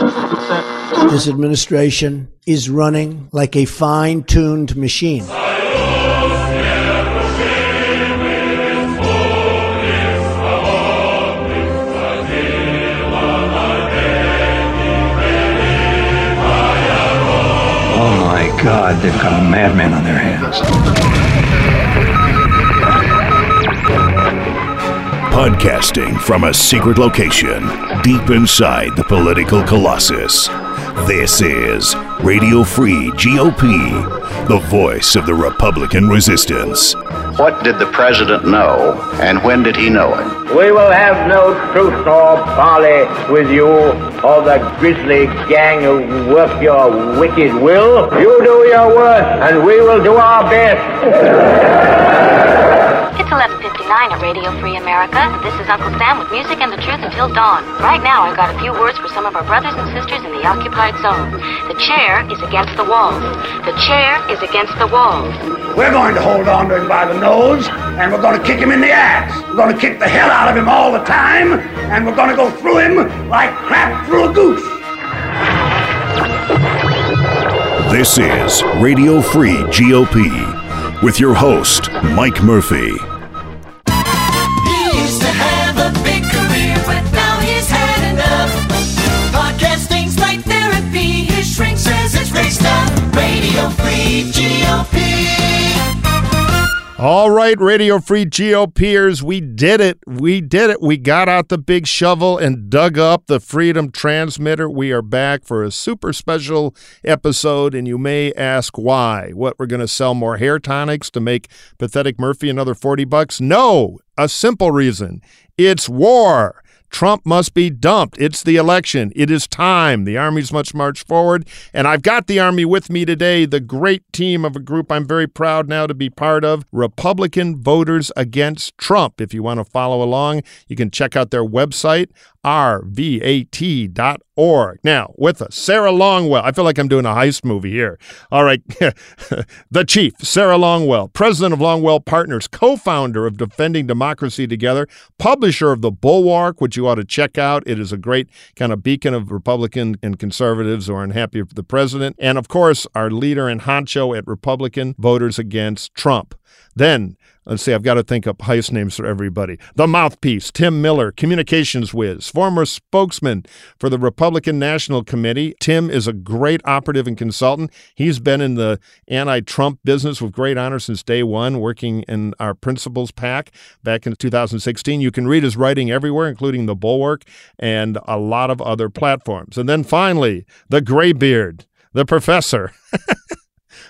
This administration is running like a fine tuned machine. Oh my God, they've got a madman on their hands. Podcasting from a secret location deep inside the political colossus. This is Radio Free GOP, the voice of the Republican resistance. What did the president know, and when did he know it? We will have no truce nor parley with you or the grisly gang who work your wicked will. You do your worst, and we will do our best. It's 11:59 at Radio Free America. This is Uncle Sam with music and the truth until dawn. Right now, I've got a few words for some of our brothers and sisters in the occupied zone. The chair is against the walls. The chair is against the walls. We're going to hold on to him by the nose, and we're going to kick him in the ass. We're going to kick the hell out of him all the time, and we're going to go through him like crap through a goose. This is Radio Free GOP with your host, Mike Murphy. All right, Radio Free GOPers, we did it. We did it. We got out the big shovel and dug up the Freedom Transmitter. We are back for a super special episode, and you may ask why. What, we're going to sell more hair tonics to make Pathetic Murphy another 40 bucks? No, a simple reason. It's war. Trump must be dumped. It's the election. It is time. The Army's must march forward. And I've got the Army with me today, the great team of a group I'm very proud now to be part of Republican Voters Against Trump. If you want to follow along, you can check out their website, rvat.org. Now, with us, Sarah Longwell. I feel like I'm doing a heist movie here. All right. the chief, Sarah Longwell, president of Longwell Partners, co founder of Defending Democracy Together, publisher of The Bulwark, which you ought to check out. It is a great kind of beacon of Republican and conservatives who are unhappy with the president. And of course, our leader and honcho at Republican Voters Against Trump. Then, let's see, I've got to think up heist names for everybody. The Mouthpiece, Tim Miller, Communications Whiz, former spokesman for the Republican National Committee. Tim is a great operative and consultant. He's been in the anti Trump business with great honor since day one, working in our Principles PAC back in 2016. You can read his writing everywhere, including The Bulwark and a lot of other platforms. And then finally, the Graybeard, the professor.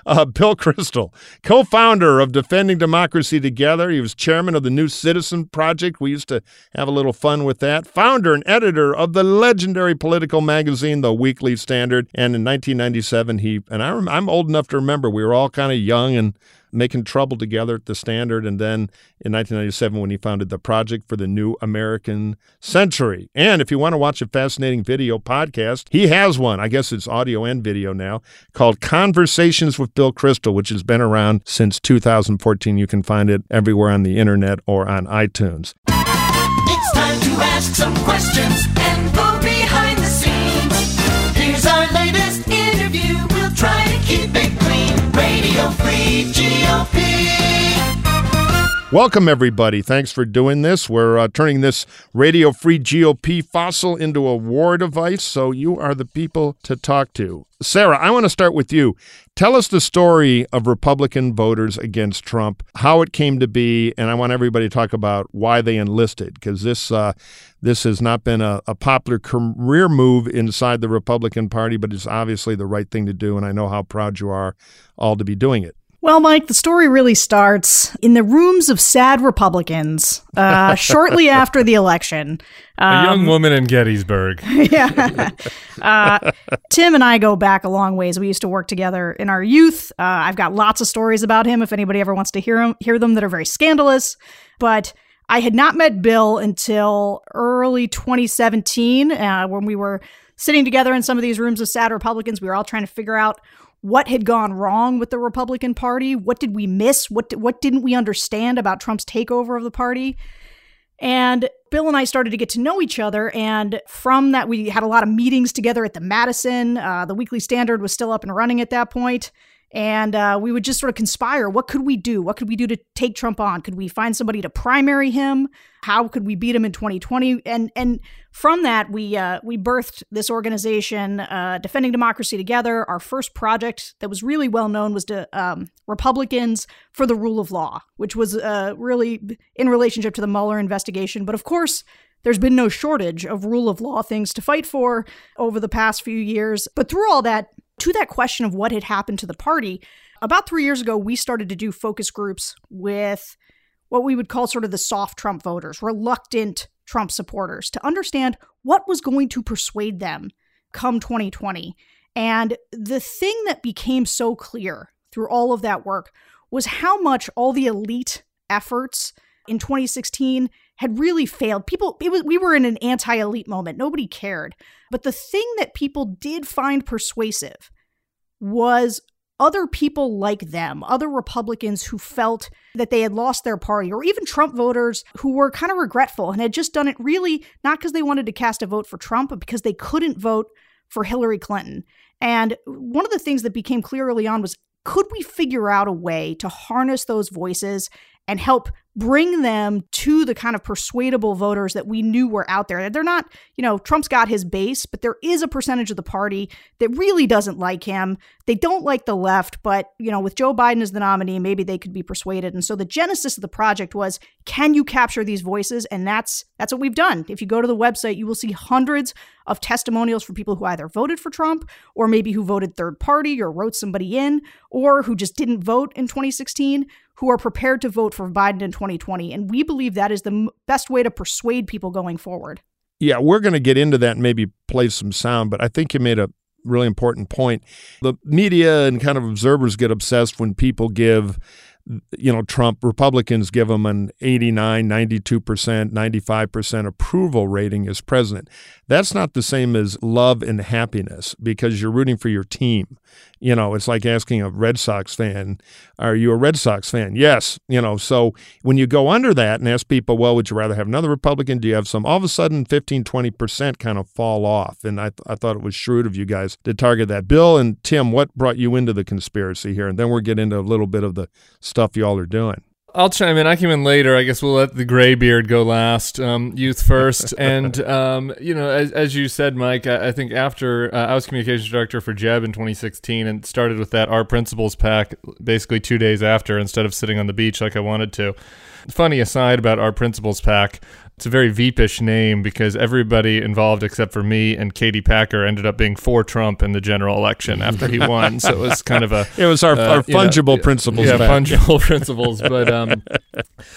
Uh, Bill Kristol, co founder of Defending Democracy Together. He was chairman of the New Citizen Project. We used to have a little fun with that. Founder and editor of the legendary political magazine, The Weekly Standard. And in 1997, he, and I, I'm old enough to remember, we were all kind of young and making trouble together at the Standard. And then in 1997, when he founded the Project for the New American Century. And if you want to watch a fascinating video podcast, he has one. I guess it's audio and video now called Conversations with Bill Kristol, which has been around since 2014. You can find it everywhere on the internet or on iTunes. It's time to ask some questions and go Free GOP. Welcome, everybody. Thanks for doing this. We're uh, turning this radio free GOP fossil into a war device, so you are the people to talk to. Sarah, I want to start with you. Tell us the story of Republican voters against Trump, how it came to be, and I want everybody to talk about why they enlisted, because this uh, this has not been a, a popular career move inside the Republican Party, but it's obviously the right thing to do, and I know how proud you are all to be doing it. Well, Mike, the story really starts in the rooms of sad Republicans uh, shortly after the election. a young woman in Gettysburg. yeah. Uh, Tim and I go back a long ways. We used to work together in our youth. Uh, I've got lots of stories about him if anybody ever wants to hear, him, hear them that are very scandalous. But I had not met Bill until early 2017 uh, when we were sitting together in some of these rooms of sad Republicans. We were all trying to figure out what had gone wrong with the Republican Party. What did we miss? What, what didn't we understand about Trump's takeover of the party? And Bill and I started to get to know each other. And from that, we had a lot of meetings together at the Madison. Uh, the Weekly Standard was still up and running at that point and uh, we would just sort of conspire. What could we do? What could we do to take trump on? Could we find somebody to primary him? How could we beat him in 2020 and and from that we uh, we birthed this organization uh, defending democracy together. Our first project that was really well known was to um, republicans for the rule of law which was uh, really in relationship to the mueller investigation. But of course there's been no shortage of rule of law things to fight for over the past few years. But through all that, to that question of what had happened to the party, about three years ago, we started to do focus groups with what we would call sort of the soft Trump voters, reluctant Trump supporters, to understand what was going to persuade them come 2020. And the thing that became so clear through all of that work was how much all the elite efforts in 2016 had really failed. People, was, we were in an anti elite moment. Nobody cared. But the thing that people did find persuasive was other people like them, other Republicans who felt that they had lost their party, or even Trump voters who were kind of regretful and had just done it really not because they wanted to cast a vote for Trump, but because they couldn't vote for Hillary Clinton. And one of the things that became clear early on was could we figure out a way to harness those voices and help bring them to the kind of persuadable voters that we knew were out there. They're not, you know, Trump's got his base, but there is a percentage of the party that really doesn't like him. They don't like the left, but, you know, with Joe Biden as the nominee, maybe they could be persuaded. And so the genesis of the project was can you capture these voices? And that's that's what we've done. If you go to the website, you will see hundreds of testimonials for people who either voted for Trump or maybe who voted third party or wrote somebody in or who just didn't vote in 2016 who are prepared to vote for Biden in 2020. And we believe that is the m- best way to persuade people going forward. Yeah, we're going to get into that and maybe play some sound, but I think you made a really important point. The media and kind of observers get obsessed when people give you know, Trump, Republicans give him an 89, 92%, 95% approval rating as president. That's not the same as love and happiness because you're rooting for your team. You know, it's like asking a Red Sox fan, Are you a Red Sox fan? Yes. You know, so when you go under that and ask people, Well, would you rather have another Republican? Do you have some? All of a sudden, 15, 20% kind of fall off. And I, th- I thought it was shrewd of you guys to target that. Bill and Tim, what brought you into the conspiracy here? And then we'll get into a little bit of the stuff y'all are doing. I'll chime in. I came in later. I guess we'll let the gray beard go last. Um, youth first, and um, you know, as, as, you said, Mike, I, I think after uh, I was communications director for Jeb in 2016, and started with that Our Principles PAC basically two days after, instead of sitting on the beach like I wanted to. Funny aside about Our Principles PAC, it's a very Veepish name because everybody involved except for me and Katie Packer ended up being for Trump in the general election after he won. So it was kind of a it was our, uh, our fungible know, principles. Yeah, back. fungible principles. But um,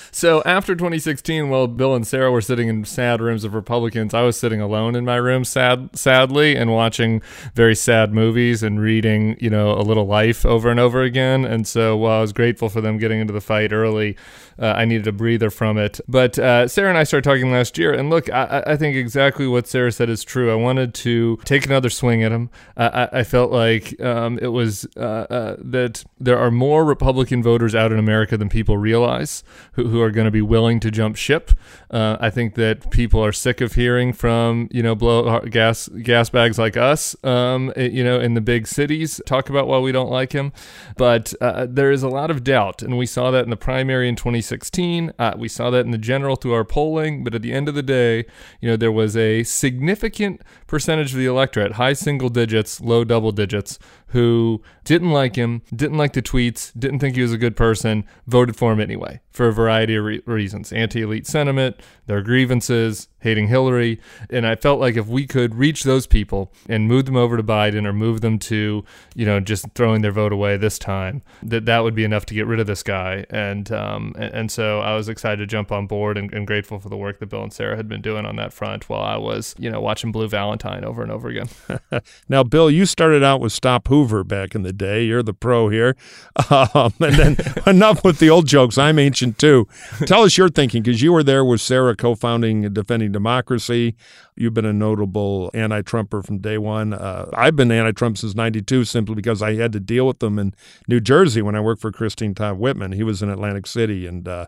so after 2016, while Bill and Sarah were sitting in sad rooms of Republicans, I was sitting alone in my room, sad, sadly, and watching very sad movies and reading, you know, a little life over and over again. And so while I was grateful for them getting into the fight early, uh, I needed a breather from it. But uh, Sarah and I started talking last year, and look, I, I, think exactly what Sarah said is true. I wanted to take another swing at him. I, I felt like um, it was uh, uh, that there are more Republican voters out in America than people realize who, who are going to be willing to jump ship. Uh, I think that people are sick of hearing from you know blow uh, gas gas bags like us, um, you know, in the big cities talk about why we don't like him. But there is a lot of doubt, and we saw that in the primary in 2016. Uh, we saw that in the general through our polling, but at the end of the day, you know, there was a significant percentage of the electorate, high single digits, low double digits, who didn't like him, didn't like the tweets, didn't think he was a good person, voted for him anyway for a variety of re- reasons. Anti elite sentiment, their grievances, hating Hillary. And I felt like if we could reach those people and move them over to Biden or move them to, you know, just throwing their vote away this time, that that would be enough to get rid of this guy. And um, and, so I was excited to jump on board and, and, grateful for the work that Bill and Sarah had been doing on that front while I was, you know, watching Blue Valentine over and over again. now, Bill, you started out with Stop Hoover back in the day. You're the pro here. Um, and then enough with the old jokes. I'm ancient too. Tell us your thinking because you were there with Sarah co founding Defending Democracy. You've been a notable anti Trumper from day one. Uh, I've been anti Trump since 92 simply because I had to deal with them in New Jersey when I worked for Christine Todd Whitman. He was in Atlantic City. And, uh,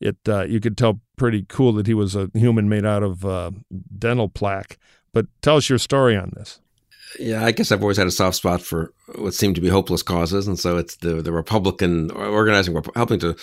it uh, you could tell pretty cool that he was a human made out of uh, dental plaque. But tell us your story on this. Yeah, I guess I've always had a soft spot for what seemed to be hopeless causes, and so it's the the Republican organizing, helping to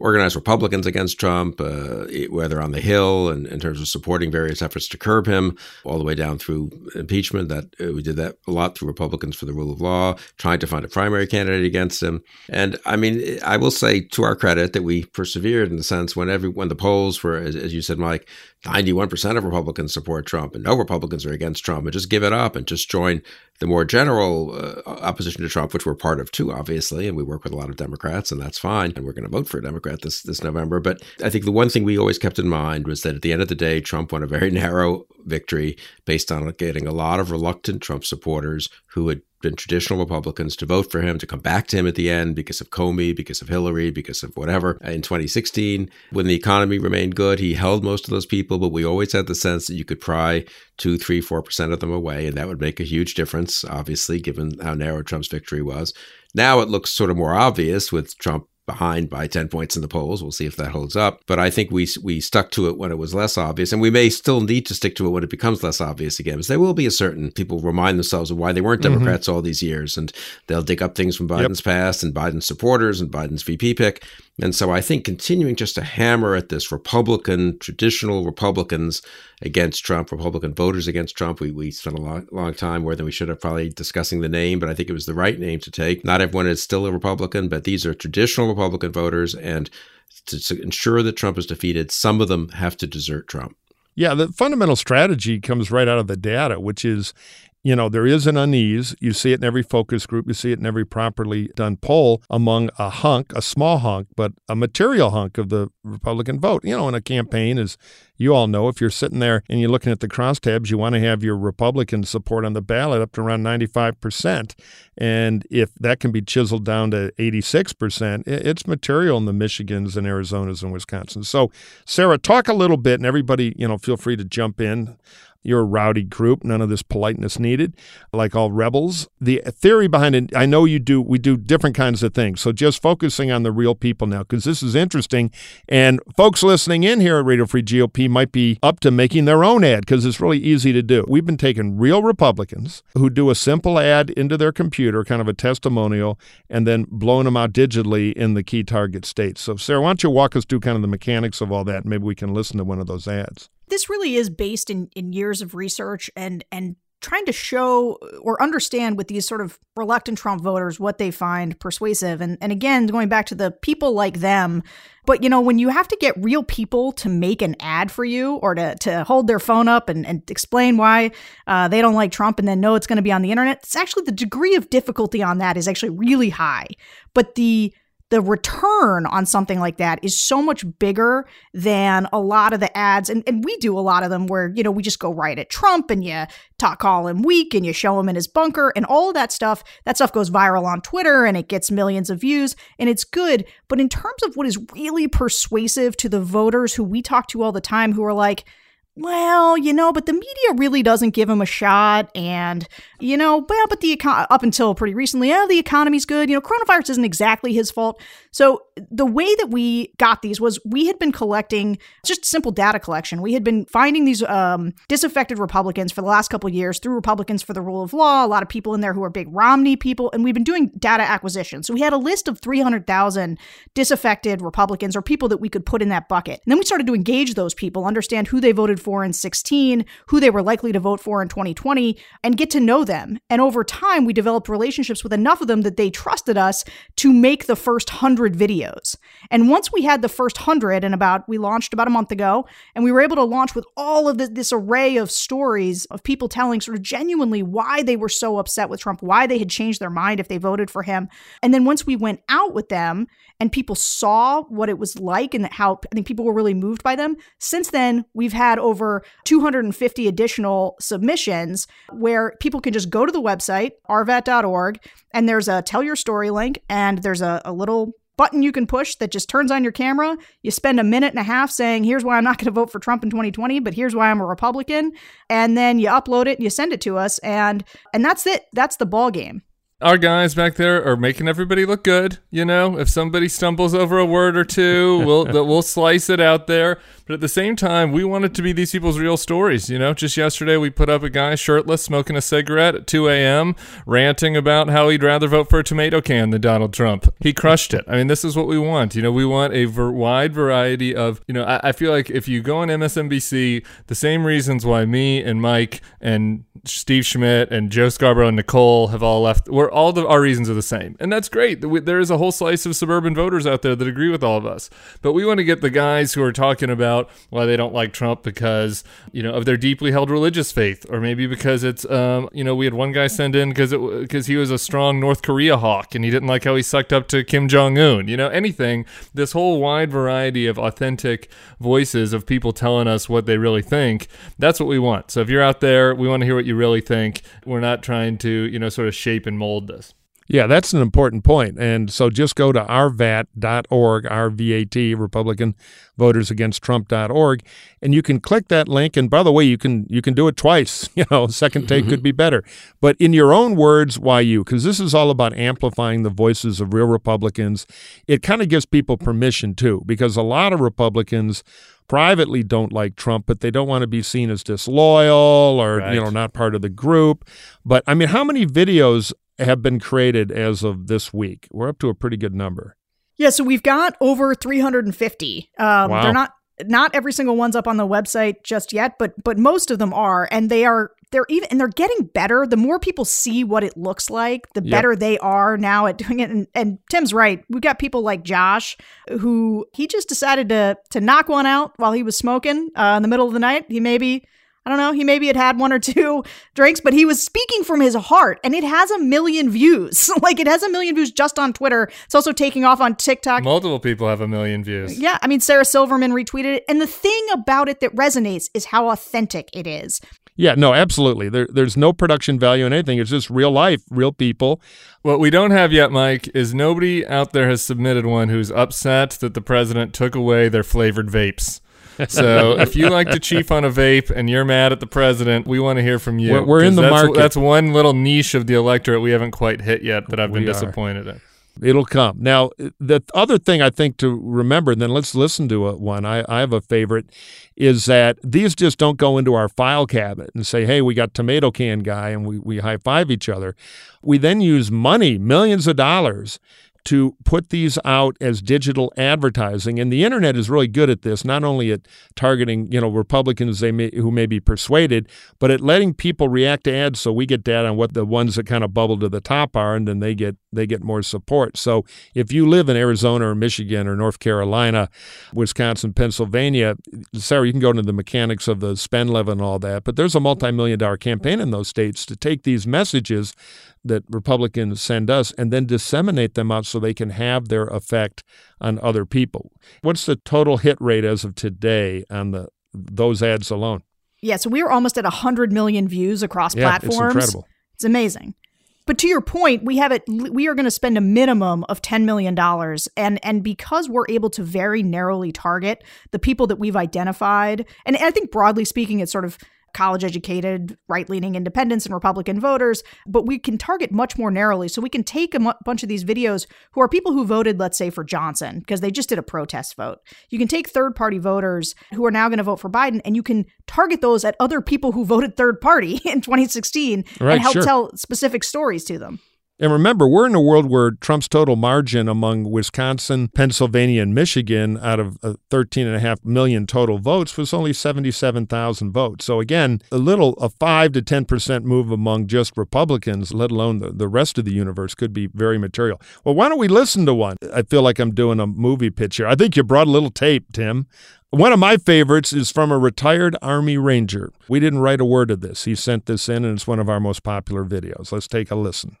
organize Republicans against Trump, uh, whether on the Hill and in terms of supporting various efforts to curb him, all the way down through impeachment. That uh, we did that a lot through Republicans for the Rule of Law, trying to find a primary candidate against him. And I mean, I will say to our credit that we persevered in the sense when every when the polls were, as, as you said, Mike, 91% of Republicans support Trump and no Republicans are against Trump, and just give it up and just join the more general uh, opposition to Trump, which we're part of too, obviously, and we work with a lot of Democrats, and that's fine. And we're going to vote for a Democrat this this November. But I think the one thing we always kept in mind was that at the end of the day, Trump won a very narrow victory based on getting a lot of reluctant Trump supporters who had been traditional Republicans to vote for him, to come back to him at the end because of Comey, because of Hillary, because of whatever. Uh, in 2016, when the economy remained good, he held most of those people, but we always had the sense that you could pry two, three, four percent of them away, and that would make a huge difference, obviously, given how narrow Trump's victory was. Now it looks sort of more obvious with Trump behind by 10 points in the polls. We'll see if that holds up. But I think we we stuck to it when it was less obvious, and we may still need to stick to it when it becomes less obvious again. Because there will be a certain people remind themselves of why they weren't mm-hmm. Democrats mm-hmm. all these years, and they'll dig up things from Biden's yep. past and Biden's supporters and Biden's VP pick. And so I think continuing just to hammer at this Republican, traditional Republicans against Trump, Republican voters against Trump. We, we spent a long, long time more than we should have probably discussing the name, but I think it was the right name to take. Not everyone is still a Republican, but these are traditional Republican voters. And to, to ensure that Trump is defeated, some of them have to desert Trump. Yeah, the fundamental strategy comes right out of the data, which is you know, there is an unease. You see it in every focus group. You see it in every properly done poll among a hunk, a small hunk, but a material hunk of the Republican vote. You know, in a campaign, as you all know, if you're sitting there and you're looking at the crosstabs, you want to have your Republican support on the ballot up to around 95%. And if that can be chiseled down to 86%, it's material in the Michigans and Arizonas and Wisconsin. So, Sarah, talk a little bit, and everybody, you know, feel free to jump in you're a rowdy group, none of this politeness needed, like all rebels. The theory behind it, I know you do, we do different kinds of things. So just focusing on the real people now, because this is interesting. And folks listening in here at Radio Free GOP might be up to making their own ad because it's really easy to do. We've been taking real Republicans who do a simple ad into their computer, kind of a testimonial, and then blowing them out digitally in the key target states. So, Sarah, why don't you walk us through kind of the mechanics of all that? Maybe we can listen to one of those ads this really is based in in years of research and and trying to show or understand with these sort of reluctant Trump voters what they find persuasive. And and again, going back to the people like them, but you know, when you have to get real people to make an ad for you or to to hold their phone up and, and explain why uh, they don't like Trump and then know it's going to be on the internet, it's actually the degree of difficulty on that is actually really high. But the the return on something like that is so much bigger than a lot of the ads. And, and we do a lot of them where, you know, we just go right at Trump and you talk, call him weak and you show him in his bunker and all of that stuff. That stuff goes viral on Twitter and it gets millions of views and it's good. But in terms of what is really persuasive to the voters who we talk to all the time who are like, well, you know, but the media really doesn't give him a shot. And, you know, well, but the econ- up until pretty recently, the economy's good. You know, coronavirus isn't exactly his fault. So the way that we got these was we had been collecting just simple data collection. We had been finding these um, disaffected Republicans for the last couple years through Republicans for the Rule of Law. A lot of people in there who are big Romney people, and we've been doing data acquisition. So we had a list of 300,000 disaffected Republicans or people that we could put in that bucket. And then we started to engage those people, understand who they voted for in 16, who they were likely to vote for in 2020, and get to know them. And over time, we developed relationships with enough of them that they trusted us to make the first 100 videos. And once we had the first 100 and about we launched about a month ago and we were able to launch with all of this, this array of stories of people telling sort of genuinely why they were so upset with Trump, why they had changed their mind if they voted for him. And then once we went out with them and people saw what it was like and how I think people were really moved by them. Since then, we've had over 250 additional submissions where people can just go to the website, rvat.org, and there's a tell your story link, and there's a, a little button you can push that just turns on your camera. You spend a minute and a half saying, here's why I'm not going to vote for Trump in 2020, but here's why I'm a Republican. And then you upload it and you send it to us. And and that's it. That's the ball game. Our guys back there are making everybody look good. You know, if somebody stumbles over a word or two, we'll we'll slice it out there. But at the same time, we want it to be these people's real stories. You know, just yesterday we put up a guy shirtless, smoking a cigarette at 2 a.m., ranting about how he'd rather vote for a tomato can than Donald Trump. He crushed it. I mean, this is what we want. You know, we want a ver- wide variety of. You know, I, I feel like if you go on MSNBC, the same reasons why me and Mike and Steve Schmidt and Joe Scarborough and Nicole have all left. We're all the, our reasons are the same, and that's great. There is a whole slice of suburban voters out there that agree with all of us. But we want to get the guys who are talking about why they don't like Trump because you know of their deeply held religious faith, or maybe because it's um, you know we had one guy send in because it because he was a strong North Korea hawk and he didn't like how he sucked up to Kim Jong Un. You know anything. This whole wide variety of authentic voices of people telling us what they really think. That's what we want. So if you're out there, we want to hear what you really think. We're not trying to, you know, sort of shape and mold this. Yeah, that's an important point. And so just go to rvat.org, RVAT, Republican Voters Against Trump.org, and you can click that link. And by the way, you can you can do it twice. You know, second take could be better. But in your own words, why you? Because this is all about amplifying the voices of real Republicans. It kind of gives people permission too, because a lot of Republicans privately don't like Trump, but they don't want to be seen as disloyal or Right. you know not part of the group. But I mean, how many videos have been created as of this week? We're up to a pretty good number. Yeah, so we've got over 350. Um, Wow. They're not not every single one's up on the website just yet, but but most of them are, and they are they're even and they're getting better. The more people see what it looks like, the Yep. better they are now at doing it. And, and Tim's right. We've got people like Josh, who he just decided to to knock one out while he was smoking uh, in the middle of the night. He maybe. I don't know. He maybe had had one or two drinks, but he was speaking from his heart, and it has a million views. like it has a million views just on Twitter. It's also taking off on TikTok. Multiple people have a million views. Yeah, I mean, Sarah Silverman retweeted it. And the thing about it that resonates is how authentic it is. Yeah, no, absolutely. There, there's no production value in anything. It's just real life, real people. What we don't have yet, Mike, is nobody out there has submitted one who's upset that the president took away their flavored vapes. So if you like to chief on a vape and you're mad at the president, we want to hear from you. We're- we're in the that's, market. That's one little niche of the electorate we haven't quite hit yet that I've been We are. disappointed in. It'll come. Now, the other thing I think to remember, and then let's listen to a, one. I, I have a favorite, is that these just don't go into our file cabinet and say, hey, we got tomato can guy, and we, we high five each other. We then use money, millions of dollars, to put these out as digital advertising. And the internet is really good at this, not only at targeting, you know, Republicans they may, who may be persuaded, but at letting people react to ads so we get data on what the ones that kind of bubble to the top are and then they get they get more support. So if you live in Arizona or Michigan or North Carolina, Wisconsin, Pennsylvania, Sarah, you can go into the mechanics of the spend level and all that, but there's a multi-million dollar campaign in those states to take these messages that Republicans send us and then disseminate them out so they can have their effect on other people. What's the total hit rate as of today on the those ads alone? Yeah, so we are almost at 100 million views across Yeah, it's platforms. incredible. It's amazing. But to your point, we have it we are going to spend a minimum of 10 million dollars and and because we're able to very narrowly target the people that we've identified and I think broadly speaking it's sort of college educated, right leaning independents and Republican voters, but we can target much more narrowly. So we can take a bunch of these videos who are people who voted, let's say, for Johnson, because they just did a protest vote. You can take third party voters who are now going to vote for Biden and you can target those at other people who voted third party in 2016 Right, and help sure. tell specific stories to them. And remember, we're in a world where Trump's total margin among Wisconsin, Pennsylvania, and Michigan out of uh, 13.5 million total votes was only 77,000 votes. So again, a little, a 5 to 10% move among just Republicans, let alone the, the rest of the universe, could be very material. Well, why don't we listen to one? I feel like I'm doing a movie pitch here. I think you brought a little tape, Tim. One of my favorites is from a retired Army Ranger. We didn't write a word of this. He sent this in, and it's one of our most popular videos. Let's take a listen.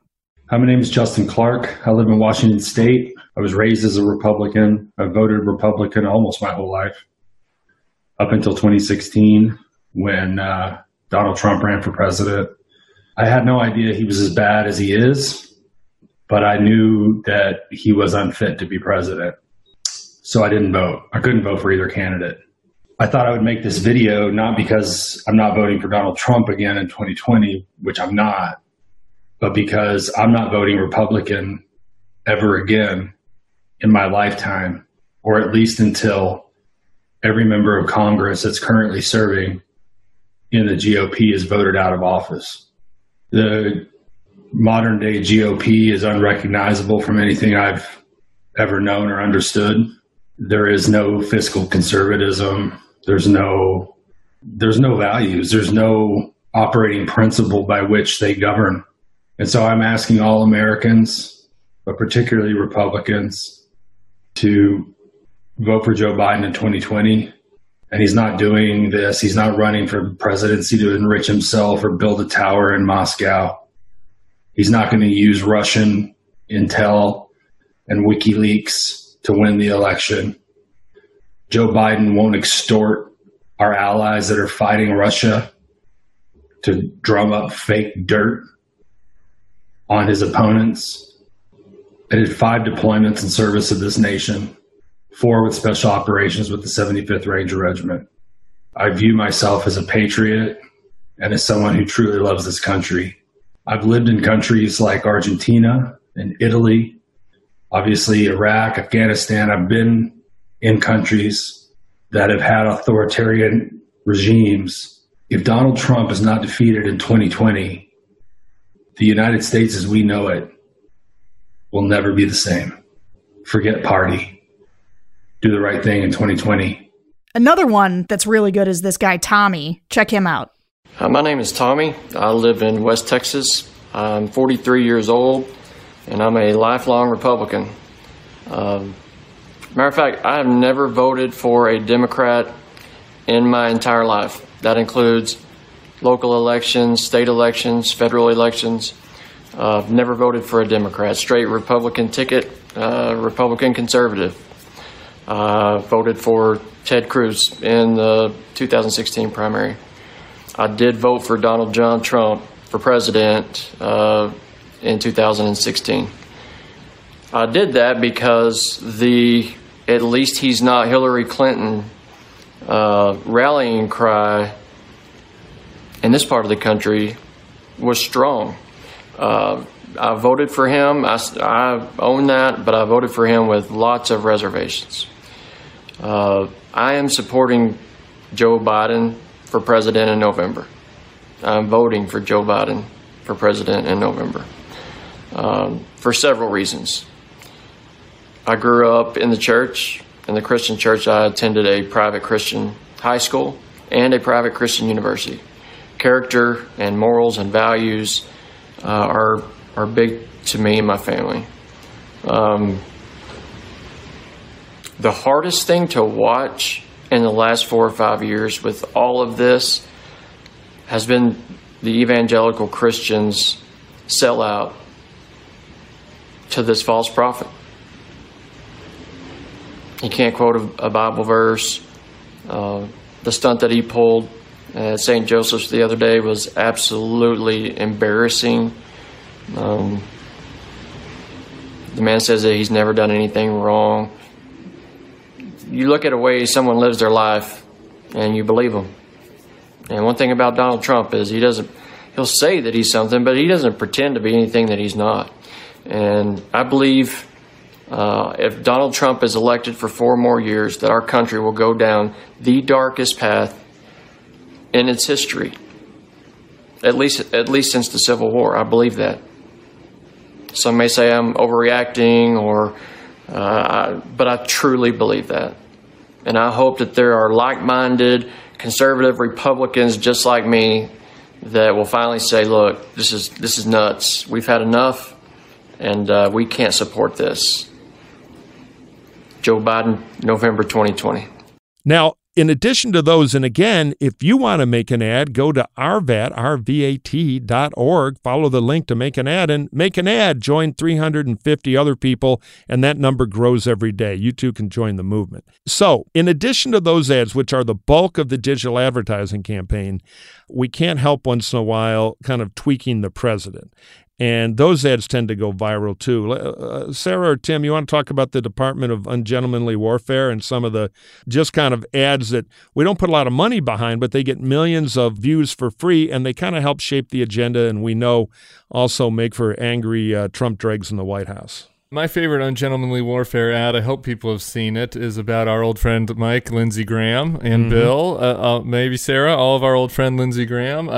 Hi, my name is Justin Clark. I live in Washington State. I was raised as a Republican. I voted Republican almost my whole life up until 2016 when uh, Donald Trump ran for president. I had no idea he was as bad as he is, but I knew that he was unfit to be president. So I didn't vote. I couldn't vote for either candidate. I thought I would make this video not because I'm not voting for Donald Trump again in 2020, which I'm not, but because I'm not voting Republican ever again in my lifetime, or at least until every member of Congress that's currently serving in the GOP is voted out of office. The modern day GOP is unrecognizable from anything I've ever known or understood. There is no fiscal conservatism. There's no there's no values. There's no operating principle by which they govern. And so I'm asking all Americans, but particularly Republicans, to vote for Joe Biden in 2020. And he's not doing this. He's not running for presidency to enrich himself or build a tower in Moscow. He's not going to use Russian intel and WikiLeaks to win the election. Joe Biden won't extort our allies that are fighting Russia to drum up fake dirt on his opponents. I did five deployments in service of this nation, four with special operations with the 75th Ranger Regiment. I view myself as a patriot and as someone who truly loves this country. I've lived in countries like Argentina and Italy, obviously Iraq, Afghanistan. I've been in countries that have had authoritarian regimes. If Donald Trump is not defeated in 2020, the United States as we know it will never be the same. Forget party. Do the right thing in 2020. Another one that's really good is this guy, Tommy. Check him out. Uh, my name is Tommy. I live in West Texas. I'm 43 years old, and I'm a lifelong Republican. Um, matter of fact, I have never voted for a Democrat in my entire life. That includes local elections, state elections, federal elections. Uh, never voted for a Democrat. Straight Republican ticket, uh, Republican conservative. Uh, voted for Ted Cruz in the 2016 primary. I did vote for Donald John Trump for president uh, in 2016. I did that because the at least he's not Hillary Clinton uh, rallying cry in this part of the country was strong. Uh, I voted for him. I, I, own that, but I voted for him with lots of reservations. Uh, I am supporting Joe Biden for president in November. I'm voting for Joe Biden for president in November um, for several reasons. I grew up in the church, in the Christian church. I attended a private Christian high school and a private Christian university. Character and morals and values uh, are are big to me and my family. Um, the hardest thing to watch in the last four or five years with all of this has been the evangelical Christians sell out to this false prophet. He can't quote a, a Bible verse. Uh, the stunt that he pulled at St. Joseph's the other day was absolutely embarrassing. Um, the man says that he's never done anything wrong you look at a way someone lives their life and you believe them. And one thing about Donald Trump is he doesn't, he'll say that he's something, but he doesn't pretend to be anything that he's not. And I believe uh, if Donald Trump is elected for four more years, that our country will go down the darkest path in its history. At least, at least since the Civil War, I believe that. Some may say I'm overreacting, or, uh, but I truly believe that. And I hope that there are like minded conservative Republicans just like me that will finally say, look, this is, this is nuts. We've had enough, and uh, we can't support this. Joe Biden, November 2020. Now, in addition to those, and again, if you want to make an ad, go to rvat, rvat.org, follow the link to make an ad, and make an ad. Join 350 other people, and that number grows every day. You too can join the movement. So, in addition to those ads, which are the bulk of the digital advertising campaign, we can't help once in a while kind of tweaking the president. And those ads tend to go viral too. Uh, Sarah or Tim, you want to talk about the Department of Ungentlemanly Warfare and some of the just kind of ads that we don't put a lot of money behind, but they get millions of views for free and they kind of help shape the agenda and we know also make for angry uh, Trump dregs in the White House. My favorite ungentlemanly warfare ad, I hope people have seen it, is about our old friend Mike, Lindsey Graham, and Mhm. Bill, uh, uh, maybe Sarah, all of our old friend Lindsey Graham.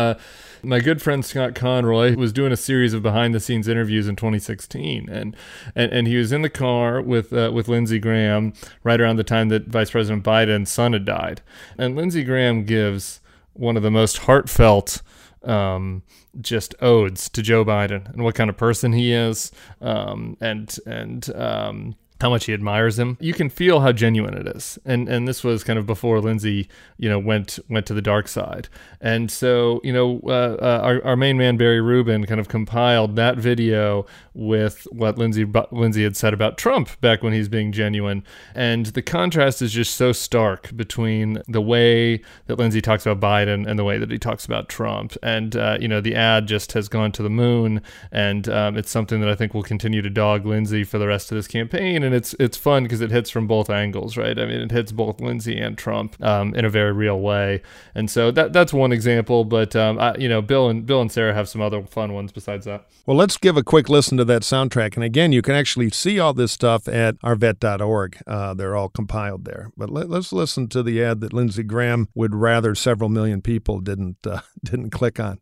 My good friend Scott Conroy was doing a series of behind the scenes interviews in 2016, and and, and he was in the car with uh, with Lindsey Graham right around the time that Vice President Biden's son had died, and Lindsey Graham gives one of the most heartfelt um, just odes to Joe Biden and what kind of person he is, um, and and um, how much he admires him. You can feel how genuine it is, and and this was kind of before Lindsey, you know, went went to the dark side, and so you know, uh, uh, our our main man Barry Rubin kind of compiled that video with what Lindsey Bu- Lindsey had said about Trump back when he's being genuine, and the contrast is just so stark between the way that Lindsey talks about Biden and the way that he talks about Trump, and uh, you know, the ad just has gone to the moon, and um, it's something that I think will continue to dog Lindsey for the rest of this campaign, and it's it's fun because it hits from both angles, right? I mean, it hits both Lindsey and Trump um, in a very real way, and so that that's one example. But um, I, you know, Bill and Bill and Sarah have some other fun ones besides that. Well, let's give a quick listen to that soundtrack. And again, you can actually see all this stuff at rvat.org. Uh, they're all compiled there. But let, us listen to the ad that Lindsey Graham would rather several million people didn't uh, didn't click on.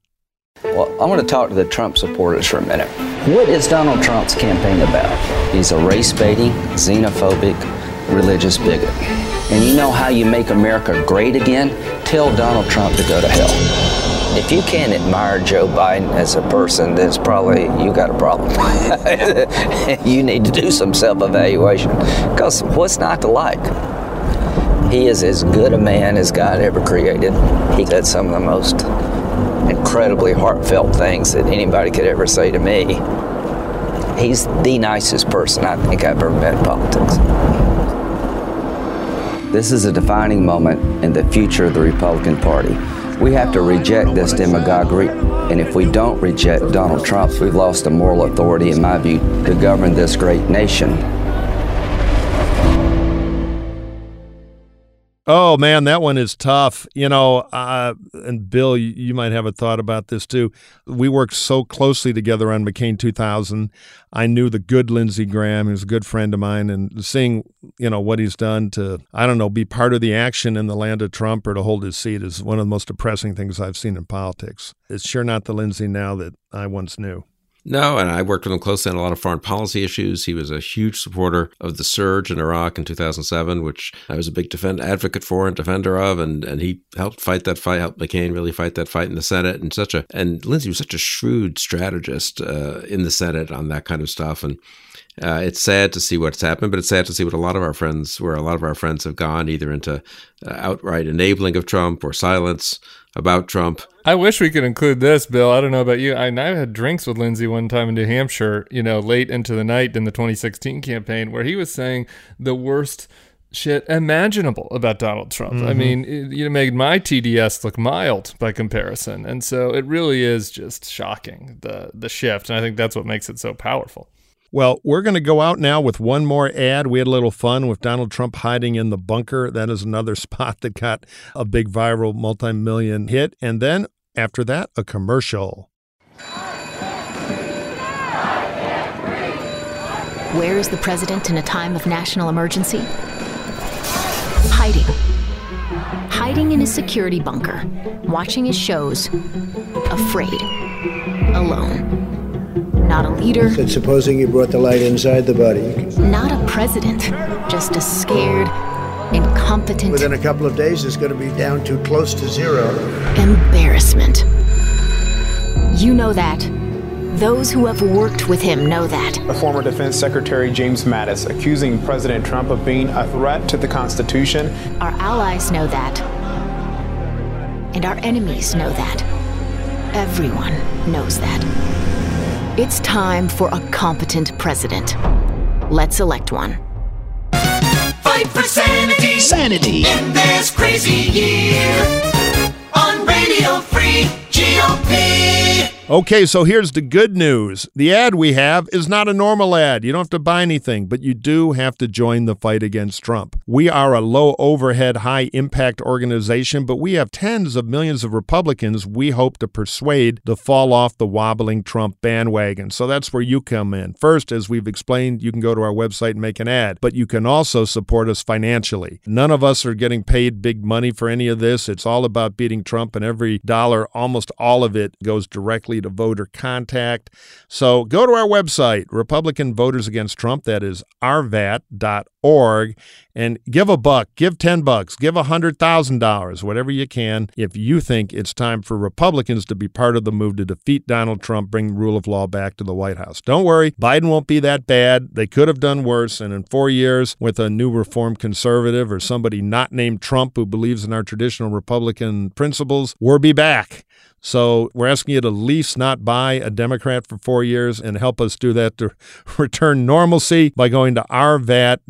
Well, I want to talk to the Trump supporters for a minute. What is Donald Trump's campaign about? He's a race baiting, xenophobic, religious bigot. And you know how you make America great again? Tell Donald Trump to go to hell. If you can't admire Joe Biden as a person, then it's probably you got a problem. you need to do some self evaluation. Because what's not to like? He is as good a man as God ever created. He said some of the most incredibly heartfelt things that anybody could ever say to me. He's the nicest person I think I've ever met in politics. This is a defining moment in the future of the Republican Party. We have to reject this demagoguery, and if we don't reject Donald Trump, we've lost the moral authority, in my view, to govern this great nation. Oh man, that one is tough. You know, uh, and Bill, you, might have a thought about this too. We worked so closely together on McCain 2000. I knew the good Lindsey Graham. Was a good friend of mine, and seeing you know what he's done to I don't know be part of the action in the land of Trump or to hold his seat is one of the most depressing things I've seen in politics. It's sure not the Lindsey now that I once knew. No, and I worked with him closely on a lot of foreign policy issues. He was a huge supporter of the surge in Iraq in 2007, which I was a big defend advocate for and defender of, and and he helped fight that fight, helped McCain really fight that fight in the Senate, and such a and Lindsey was such a shrewd strategist uh, in the Senate on that kind of stuff, and. Uh, it's sad to see what's happened, but it's sad to see what a lot of our friends, where a lot of our friends have gone either into uh, outright enabling of Trump or silence about Trump. I wish we could include this, Bill. I don't know about you. I, I had drinks with Lindsey one time in New Hampshire, you know, late into the night in the 2016 campaign, where he was saying the worst shit imaginable about Donald Trump. I Mhm. mean, it, you know, made my TDS look mild by comparison, and so it really is just shocking the the shift, and I think that's what makes it so powerful. Well, we're going to go out now with one more ad. We had a little fun with Donald Trump hiding in the bunker. That is another spot that got a big viral multi million hit. And then after that, a commercial. Where is the president in a time of national emergency? Hiding. Hiding in his security bunker, watching his shows, afraid, alone. Not a leader, Said supposing you brought the light inside the body, not a president, just a scared, incompetent within a couple of days it's going to be down to close to zero. embarrassment. You know that. Those who have worked with him know that. A former Defense Secretary James Mattis accusing President Trump of being a threat to the Constitution. Our allies know that. And our enemies know that. Everyone knows that. It's time for a competent president. Let's elect one. Fight for sanity. Sanity. In this crazy year. On Radio Free GOP. Okay, so here's the good news. The ad we have is not a normal ad. You don't have to buy anything, but you do have to join the fight against Trump. We are a low overhead, high impact organization, but we have tens of millions of Republicans we hope to persuade to fall off the wobbling Trump bandwagon. So that's where you come in. First, as we've explained, you can go to our website and make an ad, but you can also support us financially. None of us are getting paid big money for any of this. It's all about beating Trump, and every dollar, almost all of it, goes directly to voter contact. So go to our website, Republican Voters Against Trump, that is rvat.org, and give a buck, give 10 bucks, give a $100,000, whatever you can, if you think it's time for Republicans to be part of the move to defeat Donald Trump, bring rule of law back to the White House. Don't worry, Biden won't be that bad. They could have done worse, and in four years, with a new reform conservative or somebody not named Trump who believes in our traditional Republican principles, we'll be back. So we're asking you to at least not buy a Democrat for four years and help us do that to return normalcy by going to rvat.org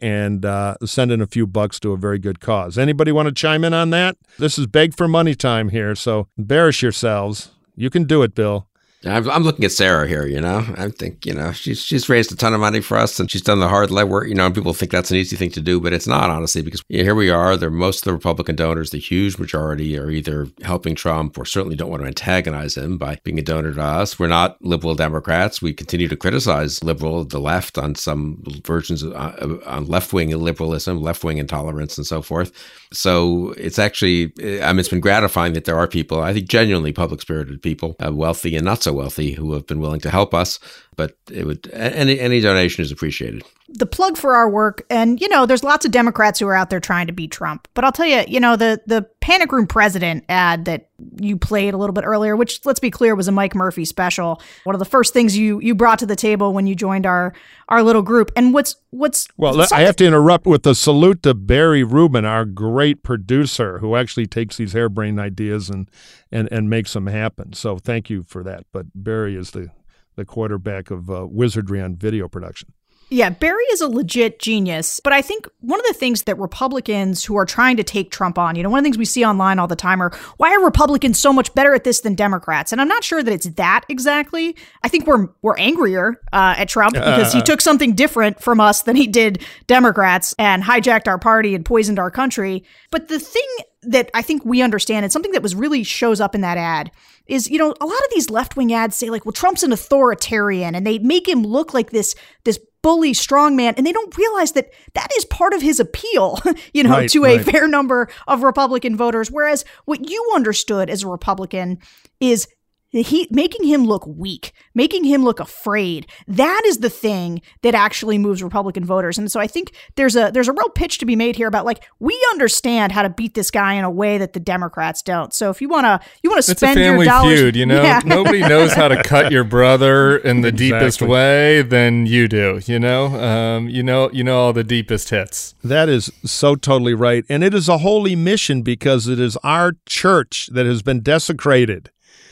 and uh, sending a few bucks to a very good cause. Anybody want to chime in on that? This is beg for money time here, so embarrass yourselves. You can do it, Bill. I'm, looking at Sarah here. You know, I think you know she's she's raised a ton of money for us, and she's done the hard legwork. You know, and people think that's an easy thing to do, but it's not honestly because here we are. There, most of the Republican donors, the huge majority, are either helping Trump or certainly don't want to antagonize him by being a donor to us. We're not liberal Democrats. We continue to criticize liberal the left on some versions of uh, on left wing liberalism, left wing intolerance, and so forth. So it's actually, I mean, it's been gratifying that there are people, I think, genuinely public spirited people, uh, wealthy and not so wealthy, who have been willing to help us. But it would any any donation is appreciated. The plug for our work, and you know, there's lots of Democrats who are out there trying to beat Trump. But I'll tell you, you know, the the panic room president ad that you played a little bit earlier, which let's be clear was a Mike Murphy special. One of the first things you you brought to the table when you joined our our little group. And what's what's well, I have to interrupt with a salute to Barry Rubin, our great producer, who actually takes these harebrained ideas and and and makes them happen. So thank you for that. But Barry is the the quarterback of uh, wizardry on video production. Yeah, Barry is a legit genius. But I think one of the things that Republicans who are trying to take Trump on, you know, one of the things we see online all the time are why are Republicans so much better at this than Democrats? And I'm not sure that it's that exactly. I think we're we're angrier uh, at Trump because he took something different from us than he did Democrats and hijacked our party and poisoned our country. But the thing that I think we understand and something that was really shows up in that ad is you know a lot of these left wing ads say like well Trump's an authoritarian and they make him look like this this bully strongman and they don't realize that that is part of his appeal you know Right, to a right. fair number of republican voters whereas what you understood as a republican is he making him look weak making him look afraid that is the thing that actually moves republican voters and so i think there's a there's a real pitch to be made here about like we understand how to beat this guy in a way that the democrats don't so if you want to you want to It's a spend family your dollars feud, you know. Yeah. Nobody knows how to cut your brother in the deepest way than you do. You know, um, you know, you know all the deepest hits. That is so totally right. And it is a holy mission because it is our church that has been desecrated.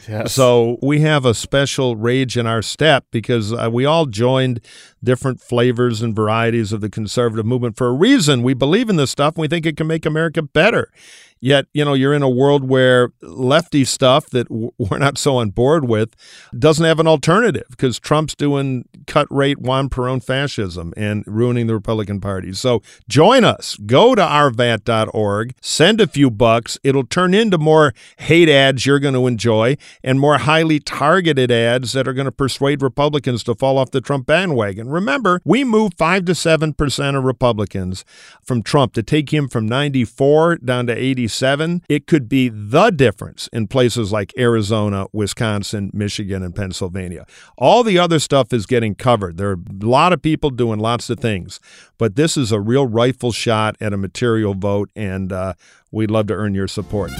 Yes. So we have a special rage in our step because uh, we all joined different flavors and varieties of the conservative movement for a reason. We believe in this stuff and we think it can make America better. Yet, you know, you're in a world where lefty stuff that w- we're not so on board with doesn't have an alternative because Trump's doing cut rate Juan Perón fascism and ruining the Republican Party. So join us. Go to rvat.org, send a few bucks. It'll turn into more hate ads you're going to enjoy and more highly targeted ads that are going to persuade Republicans to fall off the Trump bandwagon. Remember, we moved 5 to 7% of Republicans from Trump to take him from 94 down to 87. It could be the difference in places like Arizona, Wisconsin, Michigan, and Pennsylvania. All the other stuff is getting covered. There are a lot of people doing lots of things, but this is a real rifle shot at a material vote, and uh, we'd love to earn your support.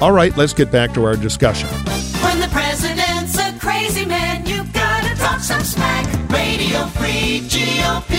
All right, let's get back to our discussion. When the president's a crazy man, you gotta talk some smack. Radio Free GOP.